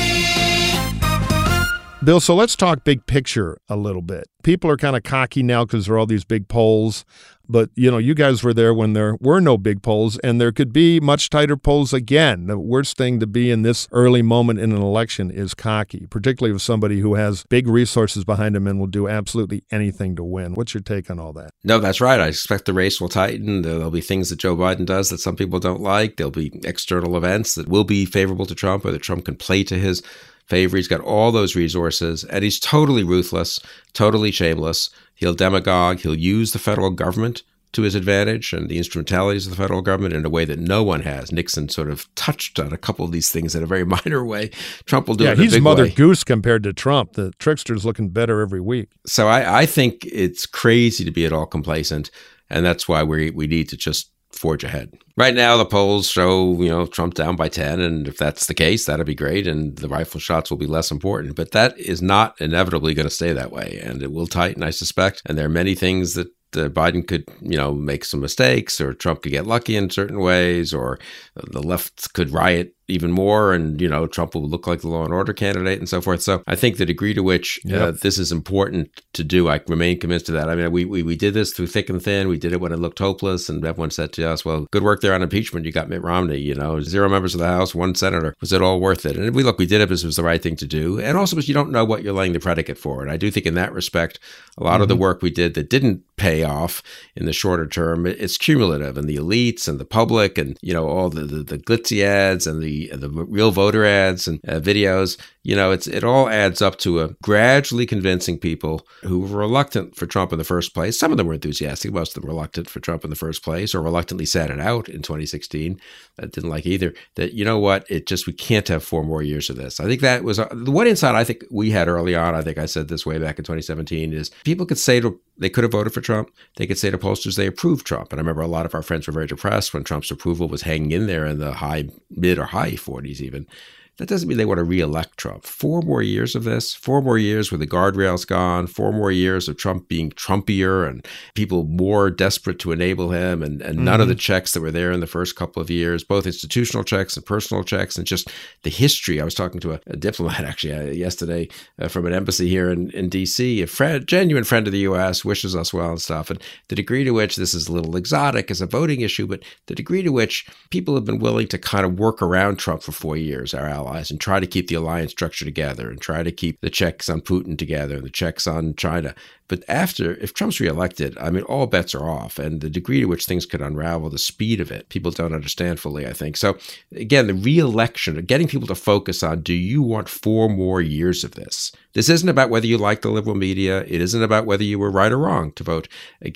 Bill, so let's talk big picture a little bit. People are kind of cocky now because there are all these big polls. But, you know, you guys were there when there were no big polls, and there could be much tighter polls again. The worst thing to be in this early moment in an election is cocky, particularly with somebody who has big resources behind him and will do absolutely anything to win. What's your take on all that? No, that's right. I expect the race will tighten. There'll be things that Joe Biden does that some people don't like. There'll be external events that will be favorable to Trump or that Trump can play to his favor. He's got all those resources and he's totally ruthless, totally shameless. He'll demagogue. He'll use the federal government to his advantage and the instrumentalities of the federal government in a way that no one has. Nixon sort of touched on a couple of these things in a very minor way. Trump will do yeah, it. a he's Mother way. Goose compared to Trump. The trickster's looking better every week. So I, I think it's crazy to be at all complacent, and that's why we we need to just forge ahead. Right now, the polls show you know Trump down by ten, and if that's the case, that'd be great, and the rifle shots will be less important. But that is not inevitably going to stay that way, and it will tighten, I suspect. And there are many things that. Uh, Biden could, you know, make some mistakes, or Trump could get lucky in certain ways, or the left could riot even more, and you know, Trump will look like the law and order candidate, and so forth. So, I think the degree to which uh, this is important to do, I remain convinced of that. I mean, we, we we did this through thick and thin. We did it when it looked hopeless, and everyone said to us, "Well, good work there on impeachment. You got Mitt Romney. You know, zero members of the House, one senator. Was it all worth it?" And we look, we did it because it was the right thing to do, and also because you don't know what you're laying the predicate for. And I do think in that respect, a lot of the Mhm. work we did that didn't pay off in the shorter term, it's cumulative, and the elites and the public, and you know, all the the, the glitzy ads and the the real voter ads and uh, videos. You know, it's it all adds up to a gradually convincing people who were reluctant for Trump in the first place. Some of them were enthusiastic, most of them reluctant for Trump in the first place, or reluctantly sat it out in 2016. That didn't like either. That you know what, it just we can't have four more years of this. I think that was uh, the one insight I think we had early on. I think I said this way back in 2017 is people could say to they could have voted for Trump. They could say to pollsters they approved Trump. And I remember a lot of our friends were very depressed when Trump's approval was hanging in there in the high mid or high 40s even. That doesn't mean they want to reelect Trump. Four more years of this, four more years with the guardrails gone, four more years of Trump being Trumpier and people more desperate to enable him, and, and none of the checks that were there in the first couple of years, both institutional checks and personal checks, and just the history. I was talking to a, a diplomat actually uh, yesterday uh, from an embassy here in, in D.C., a friend, genuine friend of the U.S., wishes us well and stuff. And the degree to which this is a little exotic as a voting issue, but the degree to which people have been willing to kind of work around Trump for four years, our allies, and try to keep the alliance structure together and try to keep the checks on Putin together and the checks on China. But after, if Trump's reelected, I mean, all bets are off. And the degree to which things could unravel, the speed of it, people don't understand fully, I think. So, again, the reelection, getting people to focus on do you want four more years of this? This isn't about whether you like the liberal media. It isn't about whether you were right or wrong to vote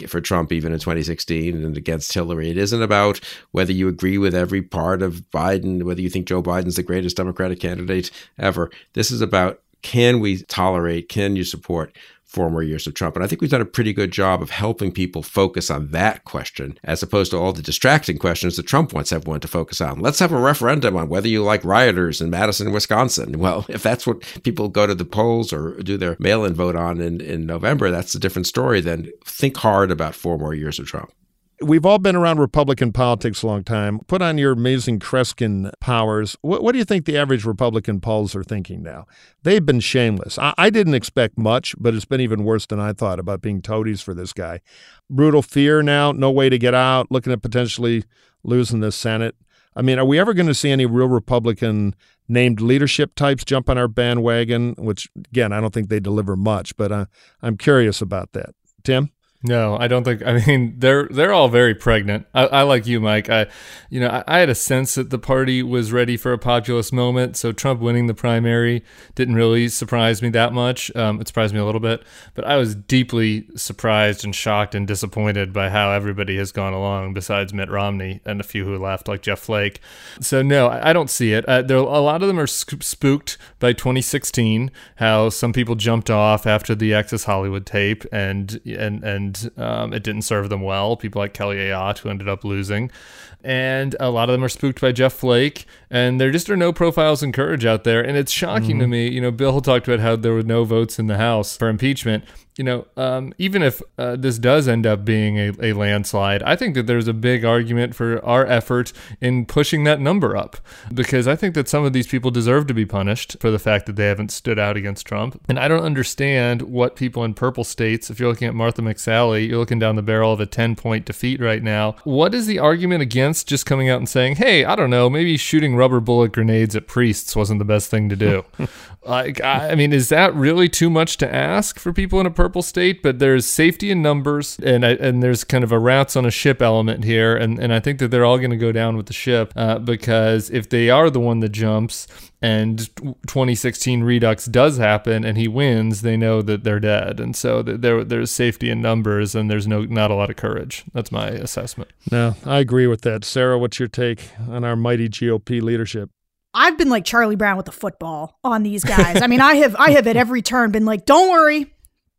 for Trump, even in 2016 and against Hillary. It isn't about whether you agree with every part of Biden, whether you think Joe Biden's the greatest Democratic candidate ever. This is about can we tolerate, can you support four more years of Trump? And I think we've done a pretty good job of helping people focus on that question as opposed to all the distracting questions that Trump wants everyone to focus on. Let's have a referendum on whether you like rioters in Madison, Wisconsin. Well, if that's what people go to the polls or do their mail in vote on in, in November, that's a different story. Then think hard about four more years of Trump. We've all been around Republican politics a long time. Put on your amazing Kreskin powers. What, what do you think the average Republican polls are thinking now? They've been shameless. I, I didn't expect much, but it's been even worse than I thought about being toadies for this guy. Brutal fear now, no way to get out, looking at potentially losing the Senate. I mean, are we ever going to see any real Republican named leadership types jump on our bandwagon? Which, again, I don't think they deliver much, but uh, I'm curious about that. Tim? No, I don't think. I mean, they're they're all very pregnant. I, I like you, Mike. I, you know, I, I had a sense that the party was ready for a populist moment. So Trump winning the primary didn't really surprise me that much. Um, it surprised me a little bit, but I was deeply surprised and shocked and disappointed by how everybody has gone along, besides Mitt Romney and a few who left, like Jeff Flake. So no, I, I don't see it. Uh, there, a lot of them are spooked by 2016. How some people jumped off after the Access Hollywood tape, and and and um, it didn't serve them well. People like Kelly Ayotte, who ended up losing. And a lot of them are spooked by Jeff Flake, and there just are no profiles in courage out there. And it's shocking to Mhm. me. You know, Bill talked about how there were no votes in the House for impeachment. You know, um, even if uh, this does end up being a, a landslide, I think that there's a big argument for our effort in pushing that number up because I think that some of these people deserve to be punished for the fact that they haven't stood out against Trump. And I don't understand what people in purple states, if you're looking at Martha McSally You're looking down the barrel of a 10 point defeat right now. What is the argument against just coming out and saying, hey, I don't know, maybe shooting rubber bullet grenades at priests wasn't the best thing to do? like, I, mean, is that really too much to ask for people in a purple state? But there's safety in numbers, and I, and there's kind of a rats on a ship element here, and, and I think that they're all going to go down with the ship uh, because if they are the one that jumps, and 2016 Redux does happen and he wins, they know that they're dead, and so there there's safety in numbers and there's no not a lot of courage. That's my assessment. No, I agree with that. Sarah, what's your take on our mighty GOP leadership? I've been like Charlie Brown with the football on these guys. I mean, I have I have at every turn been like, "Don't worry,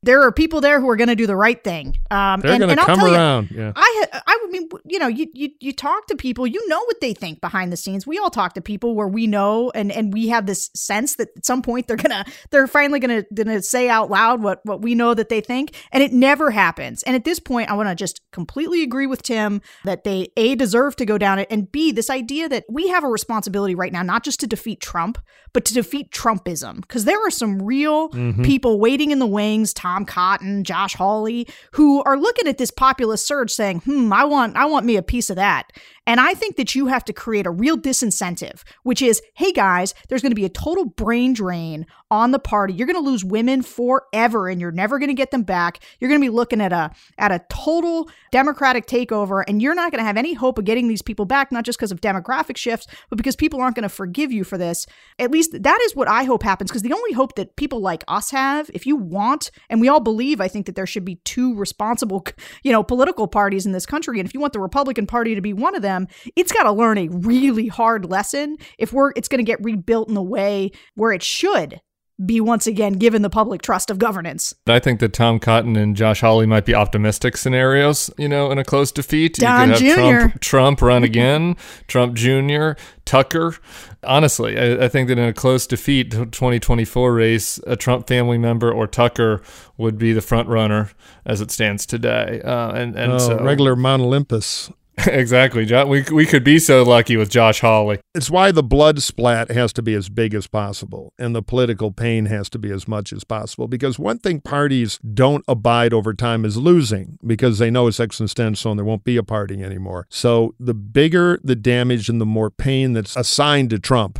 there are people there who are going to do the right thing. Um, They're and, going to I'll come tell you, around. yeah. I, I mean, you know, you, you you talk to people, you know what they think behind the scenes. We all talk to people where we know, and and we have this sense that at some point they're gonna, they're finally gonna gonna say out loud what what we know that they think, and it never happens. And at this point, I want to just completely agree with Tim that they a deserve to go down it, and b this idea that we have a responsibility right now, not just to defeat Trump, but to defeat Trumpism, because there are some real Mhm. people waiting in the wings, Tom Cotton, Josh Hawley, who are looking at this populist surge saying, hmm, I want I want me a piece of that. And I think that you have to create a real disincentive, which is, hey guys, there's going to be a total brain drain on the party. You're going to lose women forever and you're never going to get them back. You're going to be looking at a at a total democratic takeover and you're not going to have any hope of getting these people back not just because of demographic shifts, but because people aren't going to forgive you for this. At least that is what I hope happens because the only hope that people like us have, if you want and we all believe I think that there should be two responsible, you know, political parties in this country and if you want the Republican Party to be one of them, it's got to learn a really hard lesson if we're it's going to get rebuilt in the way where it should be once again given the public trust of governance. I think that Tom Cotton and Josh Hawley might be optimistic scenarios, you know, in a close defeat. Don you could have Jr.. Trump, Trump run again, Trump Jr., Tucker. Honestly, I, I think that in a close defeat, 2024 race, a Trump family member or Tucker would be the front runner as it stands today. Uh, and and Oh, so regular Mount Olympus. exactly, we we could be so lucky with Josh Hawley. It's why the blood splat has to be as big as possible and the political pain has to be as much as possible. Because one thing parties don't abide over time is losing because they know it's existential and there won't be a party anymore. So the bigger the damage and the more pain that's assigned to Trump.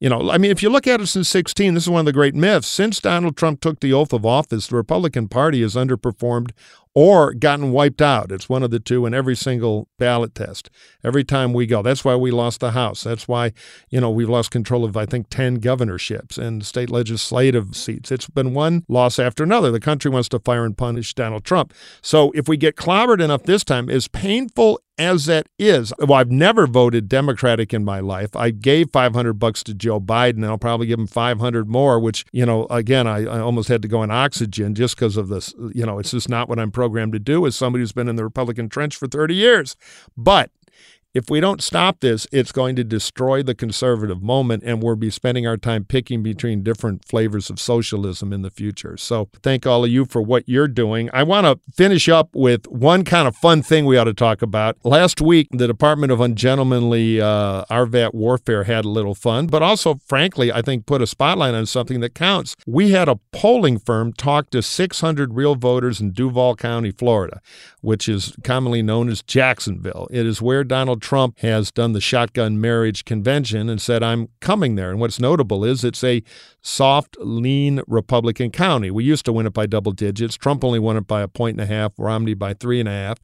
You know, I mean, if you look at it since 16, this is one of the great myths. Since Donald Trump took the oath of office, the Republican Party has underperformed or gotten wiped out. It's one of the two in every single ballot test. Every time we go. That's why we lost the House. That's why, you know, we've lost control of, I think, 10 governorships and state legislative seats. It's been one loss after another. The country wants to fire and punish Donald Trump. So if we get clobbered enough this time, as painful as that is, well, I've never voted Democratic in my life. I gave 500 bucks to Joe Biden. I'll probably give him 500 more, which, you know, again, I, I almost had to go on oxygen just because of this. You know, it's just not what I'm programmed to do as somebody who's been in the Republican trench for 30 years. But if we don't stop this, it's going to destroy the conservative moment, and we'll be spending our time picking between different flavors of socialism in the future. So, thank all of you for what you're doing. I want to finish up with one kind of fun thing we ought to talk about. Last week, the Department of Ungentlemanly uh, RVAT Warfare had a little fun, but also, frankly, I think put a spotlight on something that counts. We had a polling firm talk to 600 real voters in Duval County, Florida, which is commonly known as Jacksonville. It is where Donald Trump has done the shotgun marriage convention and said, I'm coming there. And what's notable is it's a soft, lean Republican county. We used to win it by double digits. Trump only won it by a point and a half, Romney by three and a half.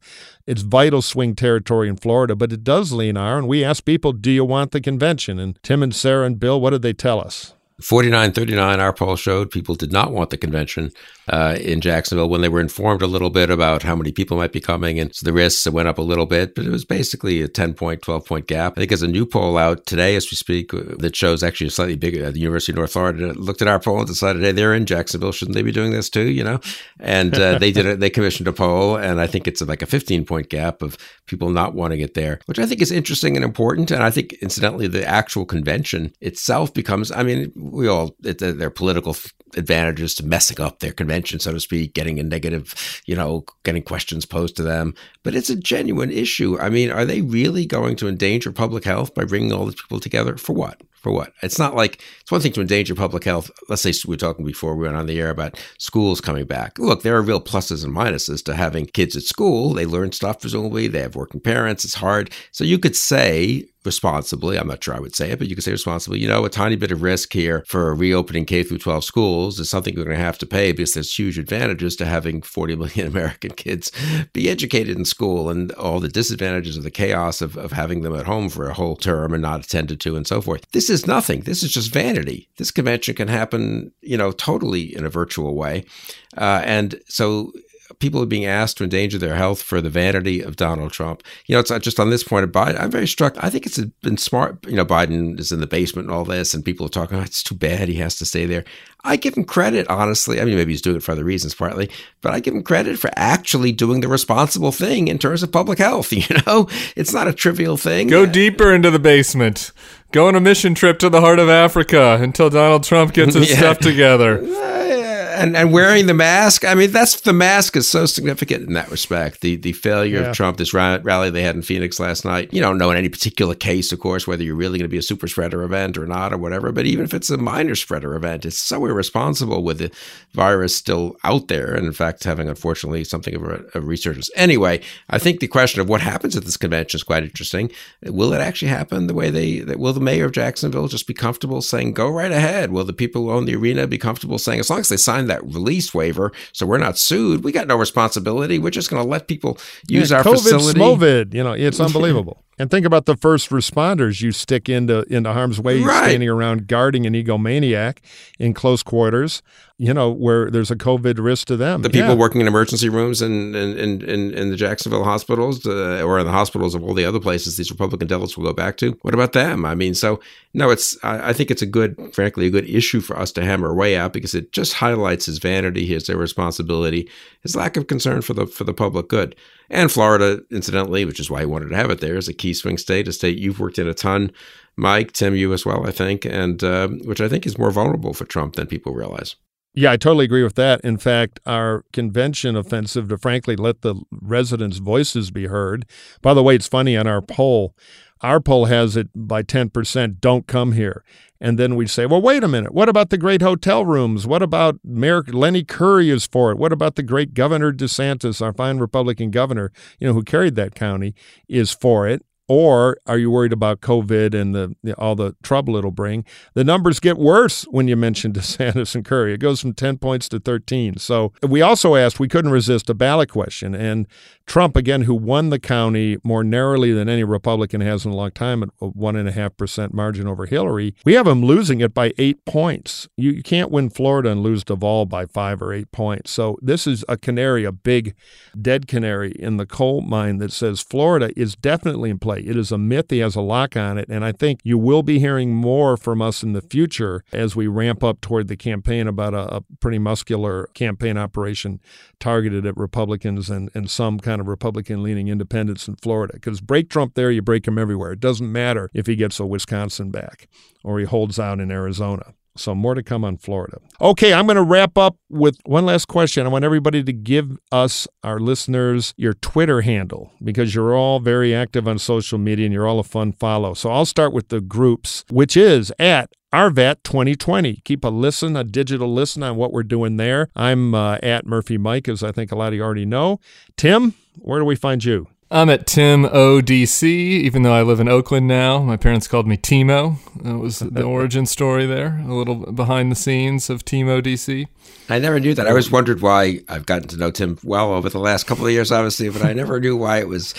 It's vital swing territory in Florida, but it does lean R. And we asked people, Do you want the convention? And Tim and Sarah and Bill, what did they tell us? 49 39, our poll showed people did not want the convention uh, in Jacksonville when they were informed a little bit about how many people might be coming. And so the risks went up a little bit, but it was basically a 10 point, 12 point gap. I think there's a new poll out today as we speak uh, that shows actually a slightly bigger at the University of North Florida looked at our poll and decided, hey, they're in Jacksonville. Shouldn't they be doing this too? You know? And uh, they did it, they commissioned a poll. And I think it's like a 15 point gap of people not wanting it there, which I think is interesting and important. And I think, incidentally, the actual convention itself becomes, I mean, we all, it, uh, there are political advantages to messing up their convention, so to speak, getting a negative, you know, getting questions posed to them. But it's a genuine issue. I mean, are they really going to endanger public health by bringing all these people together? For what? For what? It's not like it's one thing to endanger public health. Let's say we were talking before we went on the air about schools coming back. Look, there are real pluses and minuses to having kids at school. They learn stuff, presumably. They have working parents. It's hard. So you could say responsibly, I'm not sure I would say it, but you could say responsibly, you know, a tiny bit of risk here for reopening K through 12 schools is something we're going to have to pay because there's huge advantages to having 40 million American kids be educated in school and all the disadvantages of the chaos of, of having them at home for a whole term and not attended to and so forth. This is nothing. This is just vanity. This convention can happen, you know, totally in a virtual way. Uh, and so people are being asked to endanger their health for the vanity of Donald Trump. You know, it's not just on this point of Biden. I'm very struck. I think it's been smart. You know, Biden is in the basement and all this, and people are talking, oh, it's too bad he has to stay there. I give him credit, honestly. I mean, maybe he's doing it for other reasons, partly, but I give him credit for actually doing the responsible thing in terms of public health. You know, it's not a trivial thing. Go deeper into the basement. Go on a mission trip to the heart of Africa until Donald Trump gets his Yeah. stuff together. and and wearing the mask. I mean, that's the mask is so significant in that respect. The the failure Yeah. of Trump, this rally they had in Phoenix last night. You don't know in any particular case, of course, whether you're really going to be a super spreader event or not or whatever. But even if it's a minor spreader event, it's so irresponsible with the virus still out there, and in fact having unfortunately something of a, a resurgence. Anyway, I think the question of what happens at this convention is quite interesting. Will it actually happen the way they? That, will the mayor of Jacksonville just be comfortable saying, "Go right ahead"? Will the people who own the arena be comfortable saying, as long as they sign that release waiver, so we're not sued, we got no responsibility. We're just going to let people use Yeah, our COVID, facility. Smovid, you know, it's unbelievable. And think about the first responders you stick into into harm's way, Right. standing around guarding an egomaniac in close quarters. You know, where there's a COVID risk to them. The people Yeah. working in emergency rooms in in, in, in, in the Jacksonville hospitals uh, or in the hospitals of all the other places these Republican delegates will go back to. What about them? I mean, so no, it's I, I think it's a good, frankly, a good issue for us to hammer away at because it just highlights his vanity, his irresponsibility, his lack of concern for the for the public good. And Florida, incidentally, which is why he wanted to have it there, is a key swing state, a state you've worked in a ton, Mike, Tim, you as well, I think, and uh, which I think is more vulnerable for Trump than people realize. Yeah, I totally agree with that. In fact, our convention offensive to frankly let the residents' voices be heard. By the way, it's funny on our poll, our poll has it by 10% don't come here. And then we'd say, well, wait a minute. What about the great hotel rooms? What about Mayor Lenny Curry is for it? What about the great Governor DeSantis, our fine Republican governor, you know, who carried that county, is for it? Or are you worried about COVID and the, the all the trouble it'll bring? The numbers get worse when you mention DeSantis and Curry. It goes from 10 points to 13. So we also asked, we couldn't resist a ballot question. And Trump, again, who won the county more narrowly than any Republican has in a long time at a one and a half percent margin over Hillary, we have him losing it by eight points. You, you can't win Florida and lose Duval by five or eight points. So this is a canary, a big dead canary in the coal mine that says Florida is definitely in play. It is a myth. He has a lock on it. And I think you will be hearing more from us in the future as we ramp up toward the campaign about a, a pretty muscular campaign operation targeted at Republicans and, and some kind of Republican leaning independents in Florida. Because break Trump there, you break him everywhere. It doesn't matter if he gets a Wisconsin back or he holds out in Arizona. So more to come on Florida. Okay, I'm going to wrap up with one last question. I want everybody to give us, our listeners, your Twitter handle because you're all very active on social media and you're all a fun follow. So I'll start with the groups, which is at RVAT 2020. Keep a listen, a digital listen on what we're doing there. I'm uh, at Murphy Mike, as I think a lot of you already know. Tim, where do we find you? I'm at Tim ODC, even though I live in Oakland now. My parents called me Timo. That was the origin story there, a little behind the scenes of Timo DC. I never knew that. I always wondered why. I've gotten to know Tim well over the last couple of years, obviously, but I never knew why it was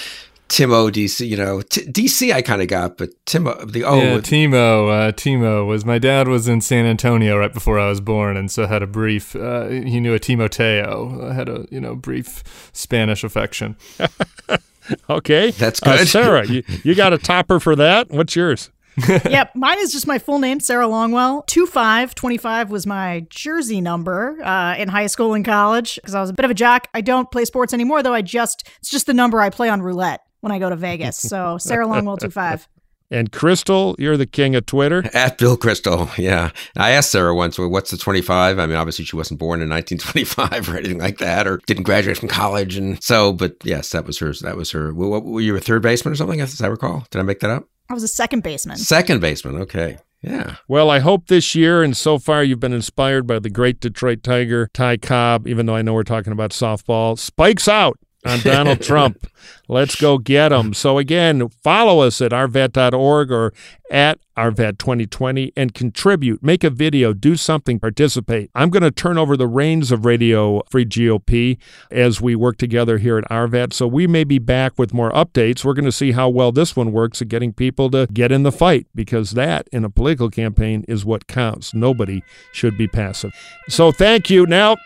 Timo DC. You know, T- DC I kind of got, but Timo the oh yeah, Timo. Uh, Timo was my dad was in San Antonio right before I was born, and so had a brief. Uh, he knew a Timoteo. I had a you know brief Spanish affection. Okay. That's Uh, good. Sarah, you, you got a topper for that? What's yours? yep, mine is just my full name, Sarah Longwell. 2525 was my jersey number uh, in high school and college because I was a bit of a jock. I don't play sports anymore, though. I just, it's just the number I play on roulette when I go to Vegas. So Sarah Longwell 25. And Kristol, you're the king of Twitter. At Bill Kristol, yeah. I asked Sarah once, well, what's the 25? I mean, obviously she wasn't born in 1925 or anything like that, or didn't graduate from college. And so, but yes, that was hers. That was her. What, what, were you a third baseman or something, as I recall? Did I make that up? I was a second baseman. Second baseman. Okay. Yeah. Well, I hope this year, and so far you've been inspired by the great Detroit Tiger, Ty Cobb, even though I know we're talking about softball. Spikes out on Donald Trump. Let's go get him. So, again, follow us at rvat.org or at rvat2020 and contribute. Make a video, do something, participate. I'm going to turn over the reins of Radio Free GOP as we work together here at RVAT. So, we may be back with more updates. We're going to see how well this one works at getting people to get in the fight because that in a political campaign is what counts. Nobody should be passive. So, thank you. Now,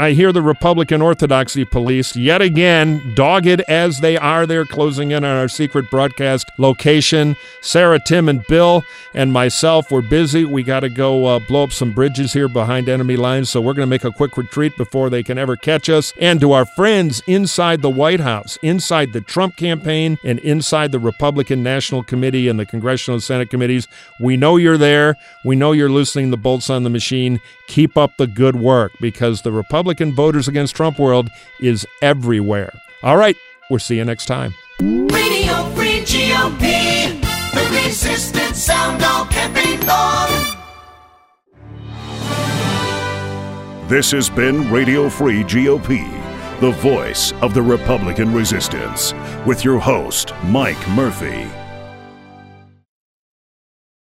I hear the Republican Orthodoxy police yet again, dogged as they are, they're closing in on our secret broadcast location. Sarah, Tim, and Bill and myself were busy. We got to go uh, blow up some bridges here behind enemy lines, so we're going to make a quick retreat before they can ever catch us. And to our friends inside the White House, inside the Trump campaign, and inside the Republican National Committee and the Congressional and Senate committees, we know you're there. We know you're loosening the bolts on the machine. Keep up the good work because the Republican Republican voters against Trump world is everywhere. All right, we'll see you next time. Radio Free GOP, the resistance sound all campaign long. This has been Radio Free GOP, the voice of the Republican resistance, with your host, Mike Murphy.